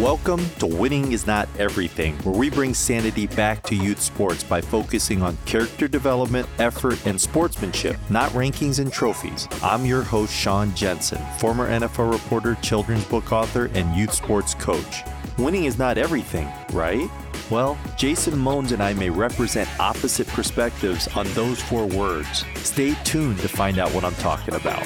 Welcome to Winning is Not Everything, where we bring sanity back to youth sports by focusing on character development, effort, and sportsmanship, not rankings and trophies. I'm your host, Sean Jensen, former NFL reporter, children's book author, and youth sports coach. Winning is not everything, right? Well, Jason Mohns and I may represent opposite perspectives on those four words. Stay tuned to find out what I'm talking about.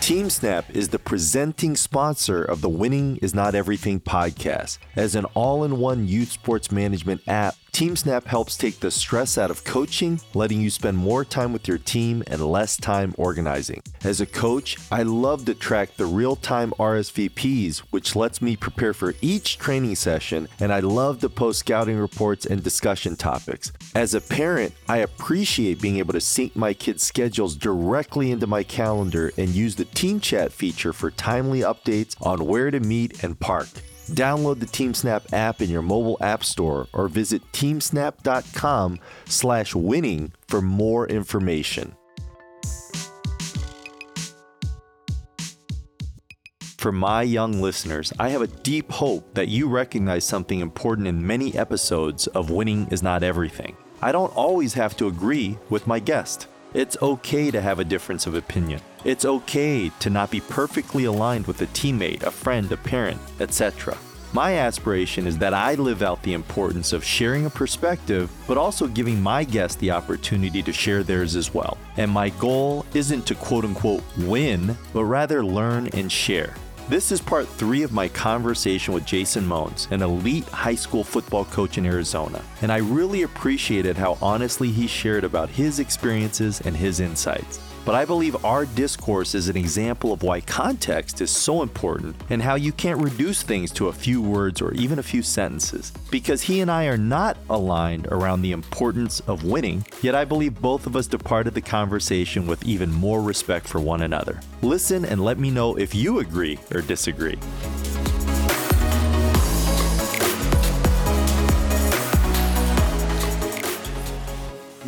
TeamSnap is the presenting sponsor of the Winning is Not Everything podcast. As an all in one youth sports management app, TeamSnap helps take the stress out of coaching, letting you spend more time with your team and less time organizing. As a coach, I love to track the real time RSVPs, which lets me prepare for each training session, and I love to post scouting reports and discussion topics. As a parent, I appreciate being able to sync my kids' schedules directly into my calendar and use the Team Chat feature for timely updates on where to meet and park. Download the TeamSnap app in your mobile app store or visit teamsnap.com slash winning for more information. For my young listeners, I have a deep hope that you recognize something important in many episodes of Winning is Not Everything. I don't always have to agree with my guest. It's okay to have a difference of opinion. It's okay to not be perfectly aligned with a teammate, a friend, a parent, etc. My aspiration is that I live out the importance of sharing a perspective, but also giving my guests the opportunity to share theirs as well. And my goal isn't to quote unquote win, but rather learn and share. This is part three of my conversation with Jason Mohns, an elite high school football coach in Arizona. And I really appreciated how honestly he shared about his experiences and his insights. But I believe our discourse is an example of why context is so important and how you can't reduce things to a few words or even a few sentences. Because he and I are not aligned around the importance of winning, yet I believe both of us departed the conversation with even more respect for one another. Listen and let me know if you agree or disagree.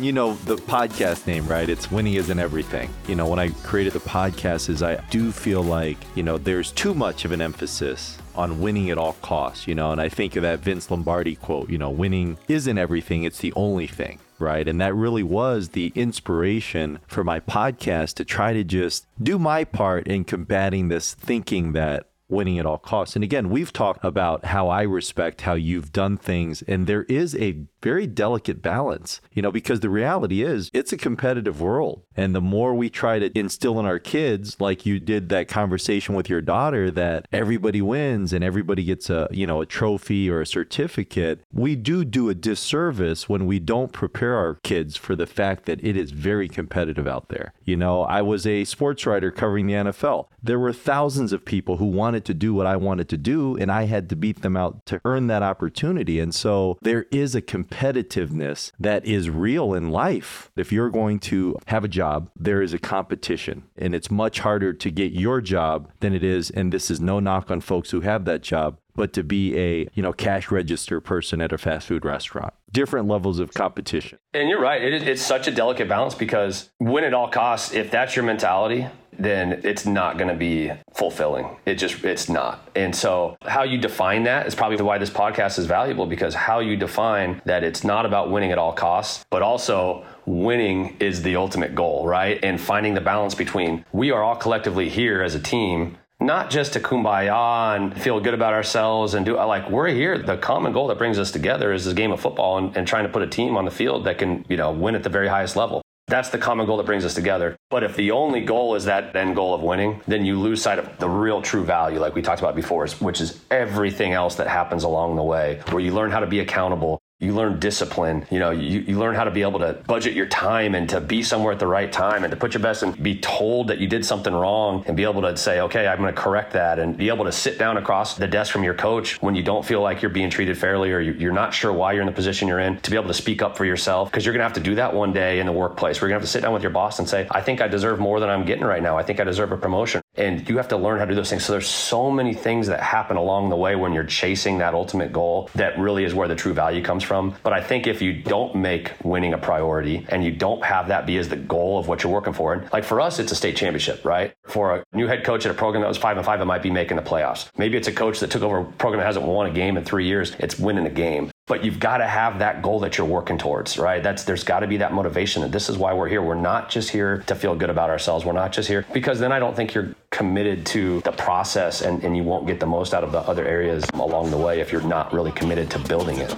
You know the podcast name right? It's winning isn't everything. You know when i created the podcast is i do feel like you know there's too much of an emphasis on winning at all costs you know? And i think of that vince lombardi quote you know winning isn't everything it's the only thing right? And that really was the inspiration for my podcast to try to just do my part in combating this thinking that winning at all costs. And again, we've talked about how I respect how you've done things, and there is a very delicate balance, you know, because the reality is it's a competitive world. And the more we try to instill in our kids, like you did that conversation with your daughter, that everybody wins and everybody gets a, you know, a trophy or a certificate, we do do a disservice when we don't prepare our kids for the fact that it is very competitive out there. You know, I was a sports writer covering the NFL. There were thousands of people who wanted to do what I wanted to do, and I had to beat them out to earn that opportunity. And so there is a competitiveness that is real in life. If you're going to have a job, there is a competition, and it's much harder to get your job than it is. And this is no knock on folks who have that job, but to be a you know cash register person at a fast food restaurant. Different levels of competition. And you're right. It's such a delicate balance because win at all costs if that's your mentality then it's not going to be fulfilling. It just it's not. And so how you define that is probably why this podcast is valuable because how you define that it's not about winning at all costs but also winning is the ultimate goal right? And finding the balance between we are all collectively here as a team not just to kumbaya and feel good about ourselves and do like we're here. The common goal that brings us together is this game of football and, and trying to put a team on the field that can, you know, win at the very highest level. That's the common goal that brings us together. But if the only goal is that end goal of winning, then you lose sight of the real true value, like we talked about before, which is everything else that happens along the way, where you learn how to be accountable, you learn discipline. You know you, you learn how to be able to budget your time and to be somewhere at the right time and to put your best and be told that you did something wrong and be able to say okay i'm going to correct that and be able to sit down across the desk from your coach when you don't feel like you're being treated fairly or you're not sure why you're in the position you're in to be able to speak up for yourself. Because you're going to have to do that one day in the workplace. We're going to have to sit down with your boss and say i think i deserve more than i'm getting right now. I think i deserve a promotion And you have to learn how to do those things. So there's so many things that happen along the way when you're chasing that ultimate goal that really is where the true value comes from. But I think if you don't make winning a priority and you don't have that be as the goal of what you're working for, and like for us, it's a state championship, right? For a new head coach at a program that was five and five, it might be making the playoffs. Maybe it's a coach that took over a program that hasn't won a game in three years. It's winning a game but you've got to have that goal that you're working towards right that's there's got to be that motivation and this is why we're here we're not just here to feel good about ourselves we're not just here because then i don't think you're committed to the process and, and you won't get the most out of the other areas along the way if you're not really committed to building it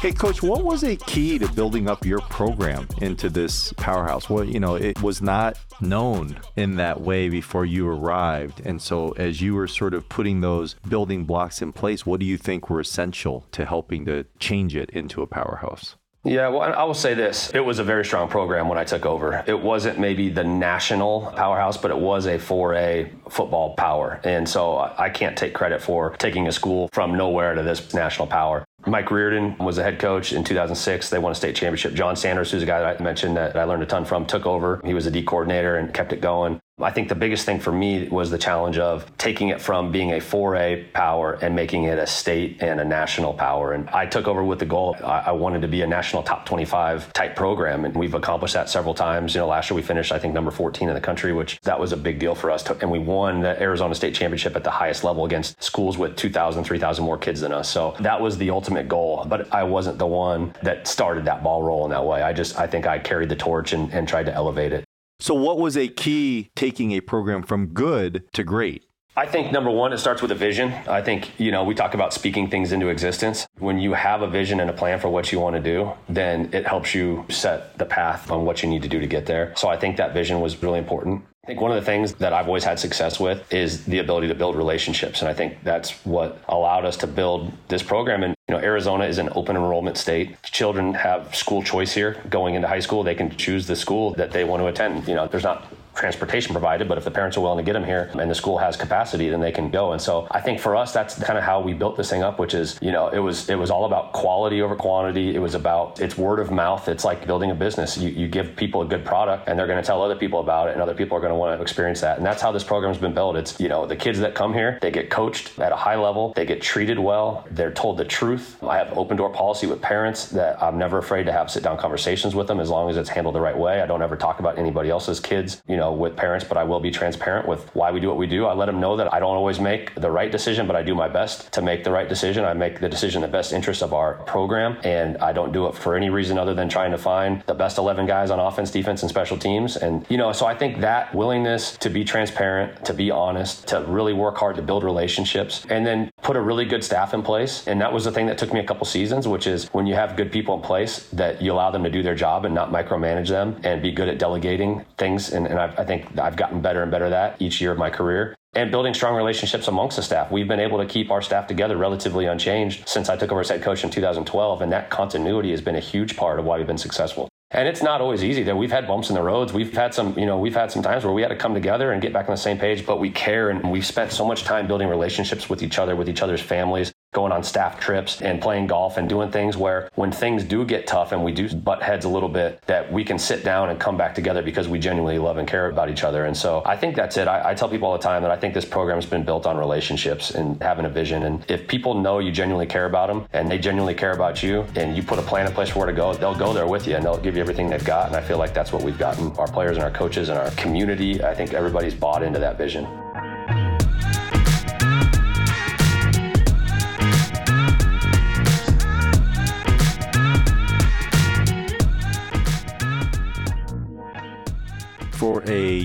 Hey, coach, what was a key to building up your program into this powerhouse? Well, you know, it was not known in that way before you arrived. And so, as you were sort of putting those building blocks in place, what do you think were essential to helping to change it into a powerhouse? Yeah, well, I will say this. It was a very strong program when I took over. It wasn't maybe the national powerhouse, but it was a 4A football power. And so I can't take credit for taking a school from nowhere to this national power. Mike Reardon was the head coach in 2006. They won a state championship. John Sanders, who's a guy that I mentioned that I learned a ton from, took over. He was a D coordinator and kept it going. I think the biggest thing for me was the challenge of taking it from being a 4A power and making it a state and a national power. And I took over with the goal I wanted to be a national top 25 type program. And we've accomplished that several times. You know, last year we finished, I think, number 14 in the country, which that was a big deal for us. And we won the Arizona State Championship at the highest level against schools with 2,000, 3,000 more kids than us. So that was the ultimate goal. But I wasn't the one that started that ball rolling that way. I just, I think I carried the torch and, and tried to elevate it. So, what was a key taking a program from good to great? I think number one, it starts with a vision. I think, you know, we talk about speaking things into existence. When you have a vision and a plan for what you want to do, then it helps you set the path on what you need to do to get there. So I think that vision was really important. I think one of the things that I've always had success with is the ability to build relationships. And I think that's what allowed us to build this program. And, you know, Arizona is an open enrollment state. Children have school choice here going into high school. They can choose the school that they want to attend. You know, there's not transportation provided, but if the parents are willing to get them here and the school has capacity, then they can go. And so I think for us, that's kind of how we built this thing up, which is, you know, it was it was all about quality over quantity. It was about it's word of mouth. It's like building a business. You, you give people a good product and they're going to tell other people about it and other people are going to want to experience that. And that's how this program's been built. It's, you know, the kids that come here, they get coached at a high level, they get treated well, they're told the truth. I have open door policy with parents that I'm never afraid to have sit down conversations with them as long as it's handled the right way. I don't ever talk about anybody else's kids, you know, know, with parents, but I will be transparent with why we do what we do. I let them know that I don't always make the right decision, but I do my best to make the right decision. I make the decision in the best interest of our program, and I don't do it for any reason other than trying to find the best 11 guys on offense, defense, and special teams. And, you know, so I think that willingness to be transparent, to be honest, to really work hard to build relationships, and then put a really good staff in place. And that was the thing that took me a couple seasons, which is when you have good people in place that you allow them to do their job and not micromanage them and be good at delegating things. And, and i I think I've gotten better and better at that each year of my career and building strong relationships amongst the staff. We've been able to keep our staff together relatively unchanged since I took over as head coach in 2012, and that continuity has been a huge part of why we've been successful. And it's not always easy. That we've had bumps in the roads. We've had some, you know, we've had some times where we had to come together and get back on the same page. But we care, and we've spent so much time building relationships with each other, with each other's families, going on staff trips and playing golf and doing things where when things do get tough and we do butt heads a little bit, that we can sit down and come back together because we genuinely love and care about each other. And so I think that's it. I, I tell people all the time that I think this program has been built on relationships and having a vision. And if people know you genuinely care about them and they genuinely care about you and you put a plan in place for where to go, they'll go there with you and they'll give you everything they've got. And I feel like that's what we've gotten our players and our coaches and our community. I think everybody's bought into that vision.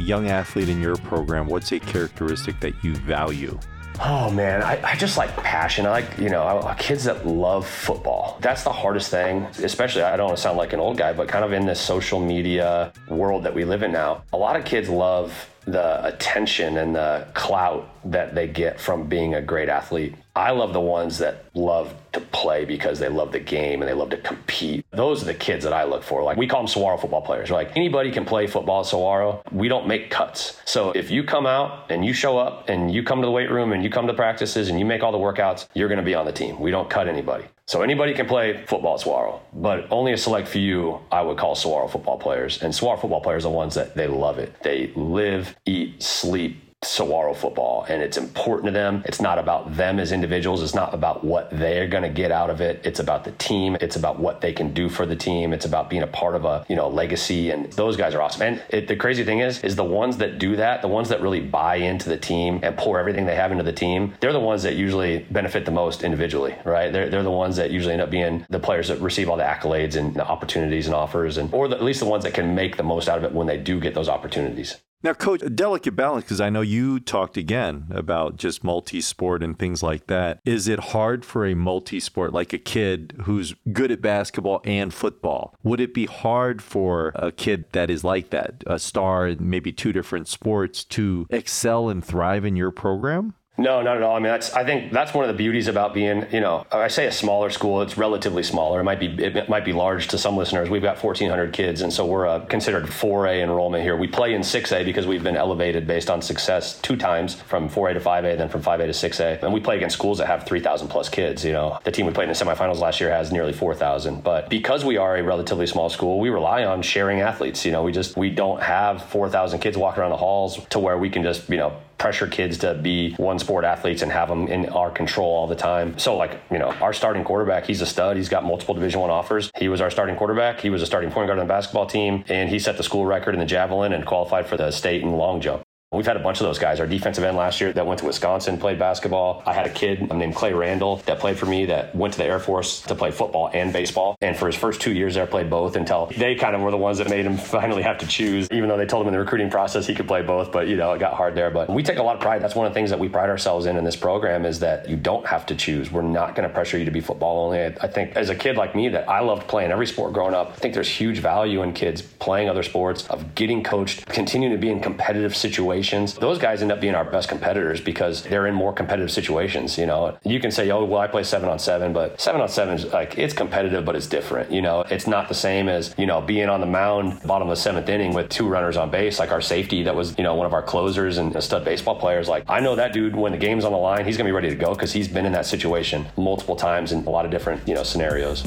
Young athlete in your program, what's a characteristic that you value? Oh man, I, I, just like passion. I like, you know, I, kids that love football. That's the hardest thing, especially, I don't want to sound like an old guy, but kind of in this social media world that we live in now. A lot of kids love the attention and the clout that they get from being a great athlete. I love the ones that love to play because they love the game and they love to compete. Those are the kids that I look for. Like we call them Saguaro football players. We're Like anybody can play football Saguaro. We don't make cuts. So if you come out and you show up and you come to the weight room and you come to practices and you make all the workouts, you're going to be on the team. We don't cut anybody. So anybody can play football Saguaro, but only a select few I would call Saguaro football players. And Saguaro football players are the ones that they love it. They live, eat, sleep Saguaro football and it's important to them. It's not about them as individuals. It's not about what they're going to get out of it. It's about the team. It's about what they can do for the team. It's about being a part of a, you know, legacy and those guys are awesome. And it, the crazy thing is is the ones that do that, the ones that really buy into the team and pour everything they have into the team, they're the ones that usually benefit the most individually, right? They're, they're the ones that usually end up being the players that receive all the accolades and the opportunities and offers and or the, at least the ones that can make the most out of it when they do get those opportunities. Now, coach, a delicate balance because I know you talked again about just multi sport and things like that. Is it hard for a multi sport like a kid who's good at basketball and football? Would it be hard for a kid that is like that, a star in maybe two different sports, to excel and thrive in your program? No, not at all. I mean, that's I think that's one of the beauties about being, you know, I say a smaller school. It's relatively smaller. It might be it might be large to some listeners. We've got 1,400 kids, and so we're uh, a considered 4A enrollment here. We play in 6A because we've been elevated based on success two times from 4A to 5A, then from 5A to 6A, and we play against schools that have 3,000 plus kids. You know, the team we played in the semifinals last year has nearly 4,000. But because we are a relatively small school, we rely on sharing athletes. You know, we just we don't have 4,000 kids walking around the halls to where we can just you know pressure kids to be one sport athletes and have them in our control all the time. So like, you know, our starting quarterback, he's a stud. He's got multiple division one offers. He was our starting quarterback. He was a starting point guard on the basketball team and he set the school record in the javelin and qualified for the state and long jump. We've had a bunch of those guys. Our defensive end last year that went to Wisconsin played basketball. I had a kid named Clay Randall that played for me that went to the Air Force to play football and baseball. And for his first two years there, played both until they kind of were the ones that made him finally have to choose. Even though they told him in the recruiting process he could play both, but you know it got hard there. But we take a lot of pride. That's one of the things that we pride ourselves in in this program is that you don't have to choose. We're not going to pressure you to be football only. I think as a kid like me that I loved playing every sport growing up. I think there's huge value in kids playing other sports, of getting coached, continuing to be in competitive situations. Those guys end up being our best competitors because they're in more competitive situations. You know, you can say, oh, well, I play seven on seven, but seven on seven is like it's competitive, but it's different. You know, it's not the same as you know being on the mound, bottom of the seventh inning with two runners on base, like our safety that was you know one of our closers and a stud baseball players. Like I know that dude when the game's on the line, he's gonna be ready to go because he's been in that situation multiple times in a lot of different you know scenarios.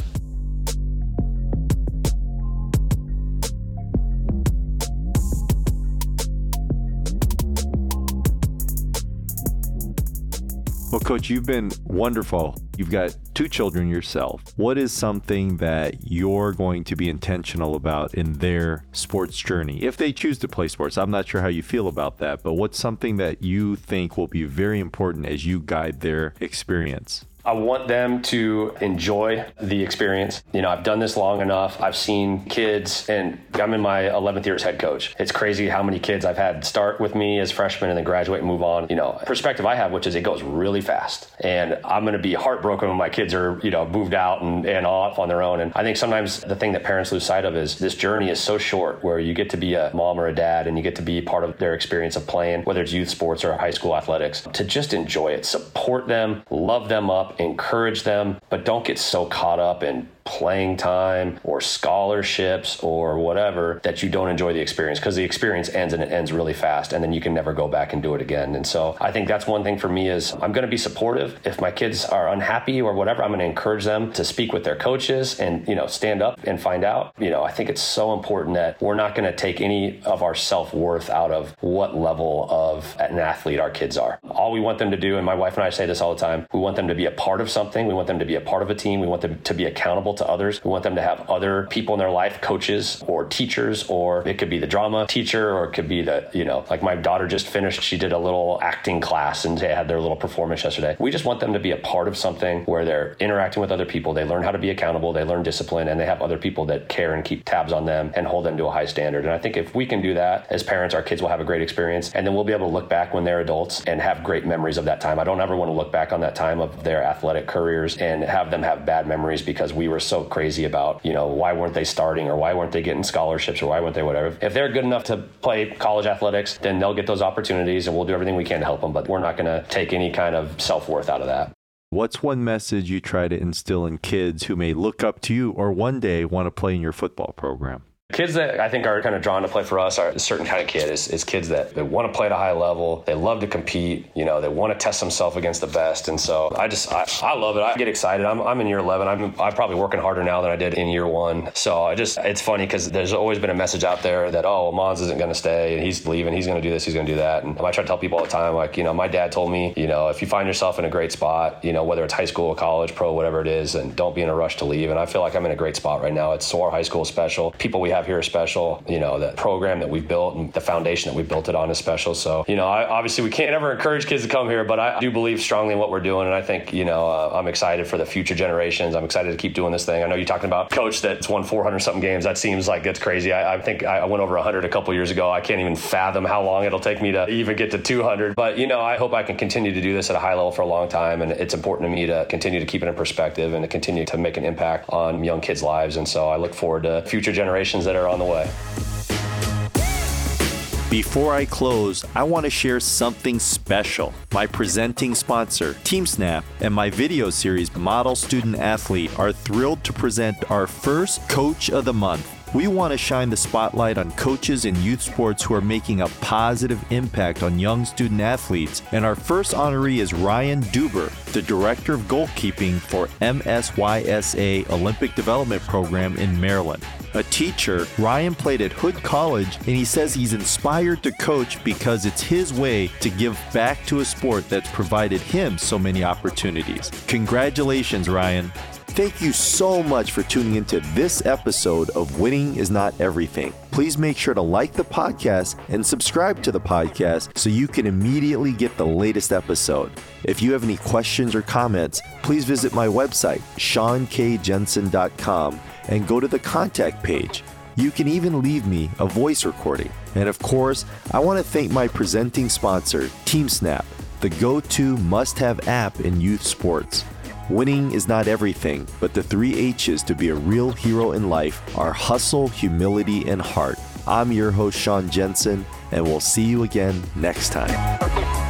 Well, Coach, you've been wonderful. You've got two children yourself. What is something that you're going to be intentional about in their sports journey? If they choose to play sports, I'm not sure how you feel about that, but what's something that you think will be very important as you guide their experience? I want them to enjoy the experience. You know, I've done this long enough. I've seen kids, and I'm in my 11th year as head coach. It's crazy how many kids I've had start with me as freshmen and then graduate and move on. You know, perspective I have, which is it goes really fast. And I'm going to be heartbroken when my kids are, you know, moved out and, and off on their own. And I think sometimes the thing that parents lose sight of is this journey is so short where you get to be a mom or a dad and you get to be part of their experience of playing, whether it's youth sports or high school athletics, to just enjoy it, support them, love them up encourage them, but don't get so caught up in playing time or scholarships or whatever that you don't enjoy the experience because the experience ends and it ends really fast and then you can never go back and do it again. And so I think that's one thing for me is I'm going to be supportive. If my kids are unhappy or whatever, I'm going to encourage them to speak with their coaches and, you know, stand up and find out. You know, I think it's so important that we're not going to take any of our self-worth out of what level of an athlete our kids are. All we want them to do, and my wife and I say this all the time, we want them to be a part of something. We want them to be a part of a team. We want them to be accountable to others. We want them to have other people in their life, coaches or teachers, or it could be the drama teacher, or it could be the, you know, like my daughter just finished, she did a little acting class and they had their little performance yesterday. We just want them to be a part of something where they're interacting with other people. They learn how to be accountable, they learn discipline, and they have other people that care and keep tabs on them and hold them to a high standard. And I think if we can do that as parents, our kids will have a great experience. And then we'll be able to look back when they're adults and have great memories of that time. I don't ever want to look back on that time of their athletic careers and have them have bad memories because we were are so crazy about, you know, why weren't they starting or why weren't they getting scholarships or why weren't they whatever. If they're good enough to play college athletics, then they'll get those opportunities and we'll do everything we can to help them. But we're not going to take any kind of self worth out of that. What's one message you try to instill in kids who may look up to you or one day want to play in your football program? Kids that I think are kind of drawn to play for us are a certain kind of kid is, is kids that they want to play at a high level. They love to compete. You know, they want to test themselves against the best. And so I just, I, I love it. I get excited. I'm, I'm in year 11. I'm, I'm probably working harder now than I did in year one. So I just, it's funny because there's always been a message out there that, oh, Mohns isn't going to stay and he's leaving. He's going to do this. He's going to do that. And I try to tell people all the time, like, you know, my dad told me, you know, if you find yourself in a great spot, you know, whether it's high school, college, pro, whatever it is, and don't be in a rush to leave. And I feel like I'm in a great spot right now. It's Soar High School special. People we have here are special you know, the program that we've built and the foundation that we built it on is special. So, you know, I, obviously we can't ever encourage kids to come here, but I do believe strongly in what we're doing. And I think, you know, uh, I'm excited for the future generations. I'm excited to keep doing this thing. I know you're talking about coach that's won 400 something games. That seems like it's crazy. I, I think I went over 100 a couple years ago. I can't even fathom how long it'll take me to even get to 200. But, you know, I hope I can continue to do this at a high level for a long time. And it's important to me to continue to keep it in perspective and to continue to make an impact on young kids' lives. And so I look forward to future generations that are on the way. Before I close, I want to share something special. My presenting sponsor, TeamSnap, and my video series, Model Student Athlete, are thrilled to present our first Coach of the Month. We want to shine the spotlight on coaches in youth sports who are making a positive impact on young student athletes, and our first honoree is Ryan Duber, the Director of Goalkeeping for MSYSA Olympic Development Program in Maryland. A teacher, Ryan played at Hood College, and he says he's inspired to coach because it's his way to give back to a sport that's provided him so many opportunities. Congratulations, Ryan. Thank you so much for tuning into this episode of Winning is Not Everything. Please make sure to like the podcast and subscribe to the podcast so you can immediately get the latest episode. If you have any questions or comments, please visit my website, seankjensen.com, and go to the contact page. You can even leave me a voice recording. And of course, I want to thank my presenting sponsor, TeamSnap, the go to must have app in youth sports. Winning is not everything, but the three H's to be a real hero in life are hustle, humility, and heart. I'm your host, Sean Jensen, and we'll see you again next time.